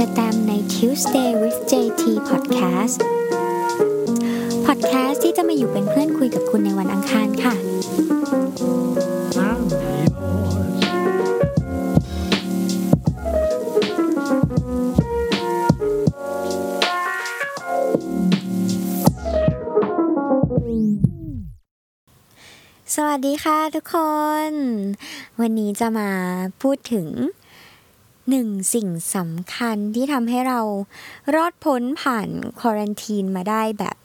ชอแตมใน Tuesday with JT Podcast Podcast ที่จะมาอยู่เป็นเพื่อนคุยกับคุณในวันอังคารค่ะ สวัสดีค่ะทุกคน วันนี้จะมาพูดถึง หนึ่งสิ่งสำคัญที่ทำให้เรารอดพ้นผ่านควอรันทีนมาได้แบบ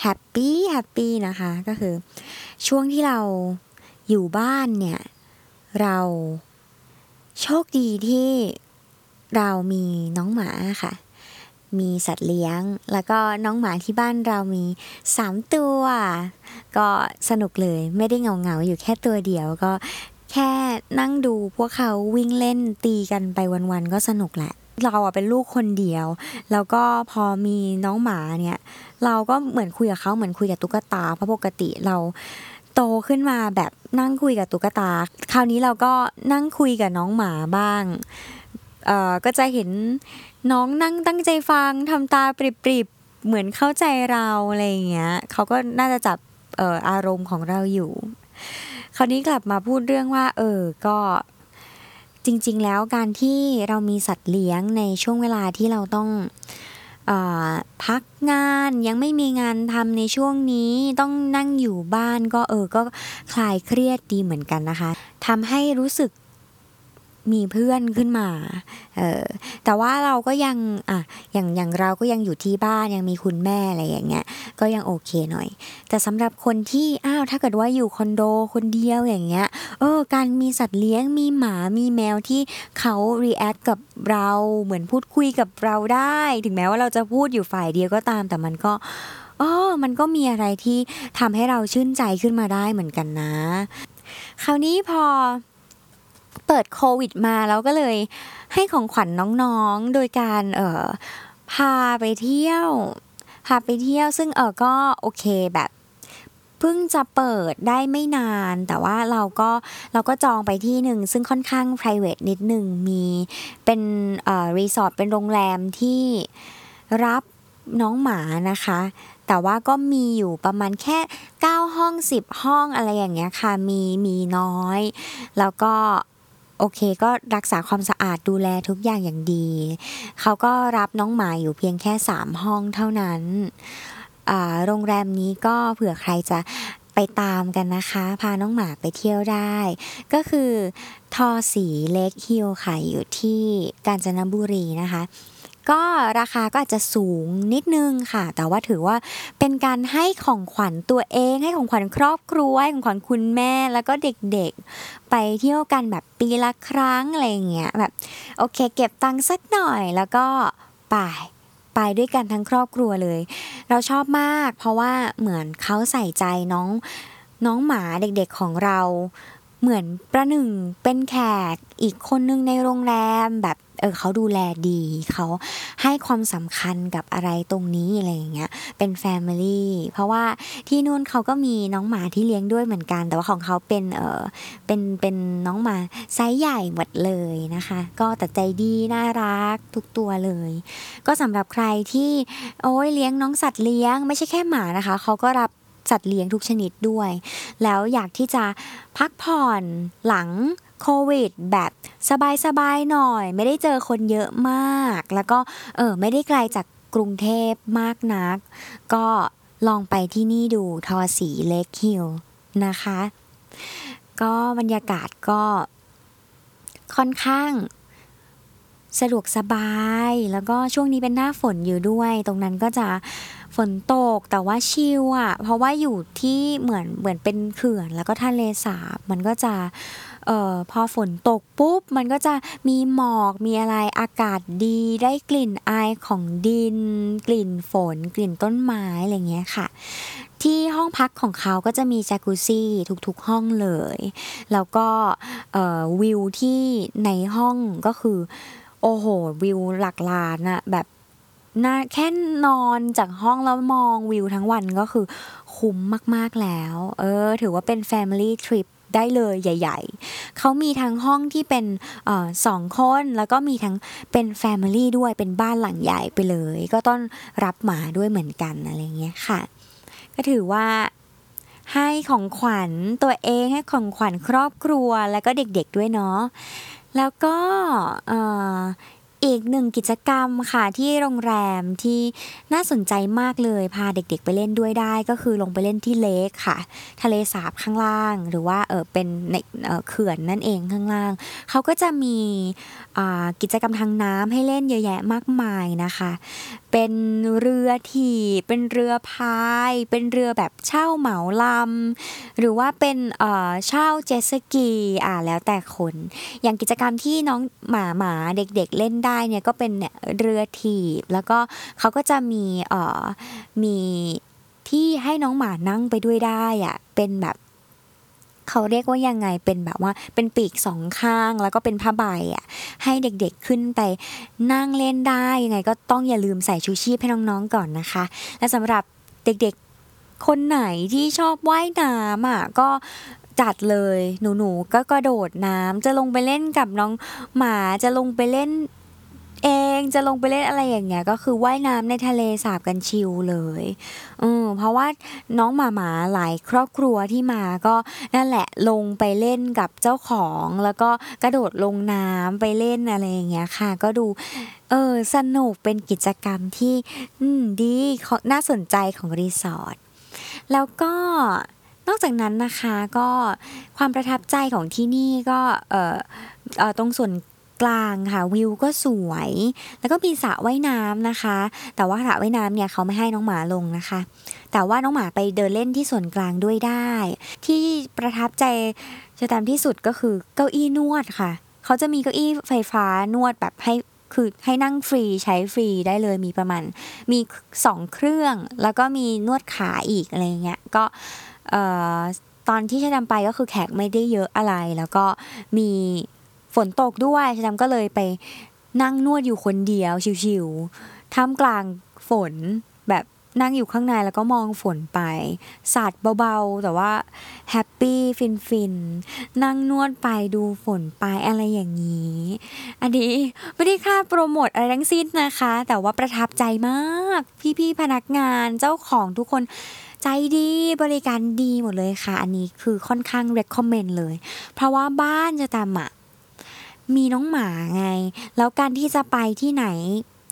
แฮปปี้แฮปปี้นะคะก็คือ ช่วงที่เราอยู่บ้านเนี่ย เราโชคดีที่เรามีน้องหมาค่ะ มีสัตว์เลี้ยง แล้วก็น้องหมาที่บ้านเรามีสามตัว ก็สนุกเลยไม่ได้เงาเงาอยู่แค่ตัวเดียว ก็ แค่นั่งดูพวกเขาวิ่งเล่นตีกันไปวันๆก็สนุกแหละ เราอะเป็นลูกคนเดียว แล้วก็พอมีน้องหมาเนี่ย เราก็เหมือนคุยกับเขาเหมือนคุยกับตุ๊กตาเพราะปกติเราโตขึ้นมาแบบนั่งคุยกับตุ๊กตา คราวนี้เราก็นั่งคุยกับน้องหมาบ้างเอ่อก็จะเห็นน้องนั่งตั้งใจฟังทำตาปริบๆเหมือนเข้าใจเราอะไรอย่างเงี้ยเขาก็น่าจะจับอออารมณ์ของเราอยู่ คราวนี้กลับมาพูดเรื่องว่า เออ ก็จริง ๆ แล้วการที่เรามีสัตว์เลี้ยงในช่วงเวลาที่เราต้องออพักงานยังไม่มีงานทำในช่วงนี้ต้องนั่งอยู่บ้านก็เออก็คลายเครียดดีเหมือนกันนะคะทำให้รู้สึก มีเพื่อนขึ้นมา เออแต่ว่าเราก็ยังอะอย่างอย่างเราก็ยังอยู่ที่บ้านยังมีคุณแม่อะไรอย่างเงี้ย ก็ยังโอเคหน่อย แต่สำหรับคนที่อ้าวถ้าเกิดว่าอยู่คอนโดคนเดียวอย่างเงี้ย เออ การมีสัตว์เลี้ยงมีหมามีแมวที่เขา react กับเราเหมือนพูดคุยกับเราได้ ถึงแม้ว่าเราจะพูดอยู่ฝ่ายเดียวก็ตาม แต่มันก็เออมันก็มีอะไรที่ทำให้เราชื่นใจขึ้นมาได้เหมือนกันนะ คราวนี้พอ เปิดโควิดมาแล้วก็เลยให้ของขวัญน้องๆ โดยการเออพาไปเที่ยว พาไปเที่ยวซึ่งเออก็โอเคแบบเพิ่งจะเปิดได้ไม่นาน แต่ว่าเราก็เราก็จองไปที่หนึ่งซึ่งค่อนข้าง p r i v a t นิดหนึ่งมีเป็นเอ่อรีสอร์ทเป็นโรงแรมที่รับน้องหมานะคะ แต่ว่าก็มีอยู่ประมาณแค่ 9 ห้อง 10 ห้องอะไรอย่างเงี้ยค่ะ มีมีน้อย แล้วก็ โอเคก็รักษาความสะอาดดูแลทุกอย่างอย่างดี เขาก็รับน้องหมาอยู่เพียงแค่ 3 ห้องเท่านั้น โรงแรมนี้ก็เผื่อใครจะไปตามกันนะคะ พาน้องหมาไปเที่ยวได้ ก็คือทอสีเล็กฮิลค่ะอยู่ที่กาญจนบุรีนะคะ ก็ราคาก็อาจจะสูงนิดนึงค่ะ แต่ว่าถือว่าเป็นการให้ของขวัญตัวเองให้ของขวัญครอบครัวให้ของขวัญคุณแม่แล้วก็เด็กๆ ไปเที่ยวกันแบบปีละครั้งอะไรอย่างเงี้ยแบบโอเค เก็บตังค์สักหน่อยแล้วก็ไปไปด้วยกันทั้งครอบครัวเลย เราชอบมาก เพราะว่าเหมือนเขาใส่ใจน้องน้องหมาเด็กๆของเรา เหมือนประหนึ่งเป็นแขกอีกคนนึงในโรงแรมแบบเออเขาดูแลดีเขาให้ความสำคัญกับอะไรตรงนี้อะไรอย่างเงี้ยเป็น family เพราะว่าที่นู่นเขาก็มีน้องหมาที่เลี้ยงด้วยเหมือนกัน แต่ว่าของเขาเป็นเออเป็นเป็นน้องหมาไซส์ใหญ่หมดเลยนะคะ ก็แต่ใจดีน่ารักทุกตัวเลย ก็สำหรับใครที่โอ้ยเลี้ยงน้องสัตว์เลี้ยง ไม่ใช่แค่หมานะคะเขาก็รับ สัตว์เลี้ยงทุกชนิดด้วย แล้วอยากที่จะพักผ่อนหลังโควิด แบบสบายๆหน่อย ไม่ได้เจอคนเยอะมาก แล้วก็เออไม่ได้ไกลจากกรุงเทพมากนัก ก็ลองไปที่นี่ดูทอสีเล็กฮิลนะคะ ก็บรรยากาศก็ค่อนข้าง สะดวกสบาย แล้วก็ช่วงนี้เป็นหน้าฝนอยู่ด้วย ตรงนั้นก็จะฝนตกแต่ว่าชิลอะ เพราะว่าอยู่ที่เหมือนเหมือนเป็นเขื่อน แล้วก็ทะเลสาบมันก็จะเอ่อพอฝนตกปุ๊บ มันก็จะมีหมอกมีอะไรอากาศดีได้กลิ่นอายของดิน กลิ่นฝน กลิ่นต้นไม้อะไรเงี้ยค่ะ ที่ห้องพักของเขาก็จะมีจากุซี่ทุกๆห้องเลย แล้วก็วิวที่ในห้องก็คือ อ้โห วิวหลักล้านอะแบบน่าแค่นอนจากห้องแล้วมองวิวทั้งวันก็คือคุ้มมาก ๆ แล้ว เออ ถือว่าเป็น Family Trip ได้เลยใหญ่ ๆ เขามีทั้งห้องที่เป็นออสองคน แล้วก็มีทั้งเป็นแฟมิลี่ด้วยเป็นบ้านหลังใหญ่ไปเลย ก็ต้องรับหมาด้วยเหมือนกันอะไรเงี้ยค่ะ ก็ถือว่าให้ของขวัญตัวเองให้ของขวัญครอบครัวแล้วก็เด็กๆด้วยเนาะ แล้วก็อีกหนึ่งกิจกรรมค่ะที่โรงแรมที่น่าสนใจมากเลยพาเด็กๆไปเล่นด้วยได้ ก็คือลงไปเล่นที่เลคค่ะ ทะเลสาบข้างล่าง หรือว่าเออเป็นในเขื่อนนั่นเองข้างล่างเขาก็จะมีกิจกรรมทางน้ำให้เล่นเยอะแยะมากมายนะคะ เป็นเรือถีบเป็นเรือพาย เป็นเรือแบบเช่าเหมาลำหรือว่าเป็นเอ่อเช่าเจสกีอ่าแล้วแต่คน อย่างกิจกรรมที่น้องหมาหมาเด็กๆเล่นได้เนี่ยก็เป็นเนี่ยเรือถีบ แล้วก็เขาก็จะมีเอ่อมีที่ให้น้องหมานั่งไปด้วยได้อะเป็นแบบ เขาเรียกว่ายังไงเป็นแบบว่าเป็นปีกสองข้างแล้วก็เป็นผ้าใบอะให้เด็กๆขึ้นไปนั่งเล่นได้ยังไงก็ต้องอย่าลืมใส่ชูชีพให้น้องๆก่อนนะคะ และสำหรับเด็กๆคนไหนที่ชอบว่ายน้ำอะก็จัดเลยหนูๆก็กระโดดน้ำจะลงไปเล่นกับน้องหมาจะลงไปเล่น เองจะลงไปเล่นอะไรอย่างเงี้ยก็คือว่ายน้ำในทะเลสาบกันชิลเลยอืมเพราะว่าน้องหมาหมาหลายครอบครัวที่มาก็นั่นแหละลงไปเล่นกับเจ้าของแล้วก็กระโดดลงน้ำไปเล่นอะไรอย่างเงี้ยค่ะ ก็ดูเออสนุกเป็นกิจกรรมที่อืมดีน่าสนใจของรีสอร์ทแล้วก็นอกจากนั้นนะคะก็ความประทับใจของที่นี่ก็เออตรงส่วน กลางค่ะวิวก็สวย แล้วก็มีสระว่ายน้ำนะคะ แต่ว่าสระว่ายน้ำเนี่ยเขาไม่ให้น้องหมาลงนะคะ แต่ว่าน้องหมาไปเดินเล่นที่ส่วนกลางด้วยได้ ที่ประทับใจจะตามที่สุดก็คือเก้าอี้นวดค่ะ เขาจะมีเก้าอี้ไฟฟ้านวดแบบให้คือให้นั่งฟรีใช้ฟรีได้เลยมีประมาณมีสองเครื่อง แล้วก็มีนวดขาอีกอะไรเงี้ยก็ตอนที่ฉันทำไปก็คือแขกไม่ได้เยอะอะไร แล้วก็มี ฝนตกด้วยชุ่มฉ่ำก็เลยไปนั่งนวดอยู่คนเดียว chill ๆท่ามกลางฝนแบบนั่งอยู่ข้างในแล้วก็มองฝนไป สาดเบาๆ แต่ว่า happy ฟินๆนั่งนวดไปดูฝนไปอะไรอย่างนี้ อันนี้ไม่ได้ค่าโปรโมทอะไรทั้งสิ้นนะคะ แต่ว่าประทับใจมาก พี่ๆพนักงานเจ้าของทุกคนใจดีบริการดีหมดเลยค่ะ อันนี้คือค่อนข้าง recommend เลย เพราะว่าบ้านจะตามอะ มีน้องหมาไง แล้วการที่จะไปที่ไหน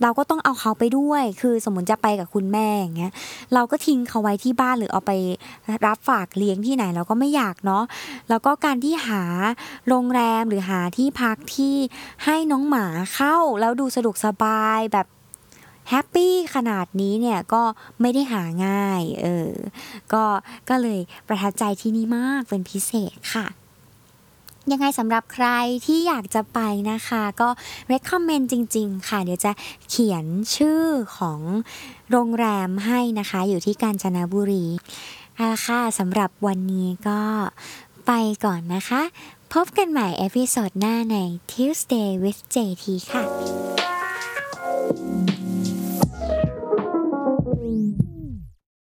เราก็ต้องเอาเขาไปด้วย คือสมมติจะไปกับคุณแม่อย่างเงี้ย เราก็ทิ้งเขาไว้ที่บ้านหรือเอาไปรับฝากเลี้ยงที่ไหนเราก็ไม่อยากเนาะ แล้วก็การที่หาโรงแรมหรือหาที่พักที่ให้น้องหมาเข้าแล้วดูสะดวกสบายแบบแฮปปี้ขนาดนี้เนี่ยก็ไม่ได้หาง่าย เออ ก็ ก็เลยประทับใจที่นี่มากเป็นพิเศษค่ะ ยังไงสำหรับใครที่อยากจะไปนะคะ ก็ recommend จริง ๆ ค่ะ เดี๋ยวจะเขียนชื่อของโรงแรมให้นะคะ อยู่ที่กาญจนบุรีเอาละค่ะสำหรับวันนี้ก็ไปก่อนนะคะ พบกันใหม่ episode หน้าใน Tuesday with JT ค่ะ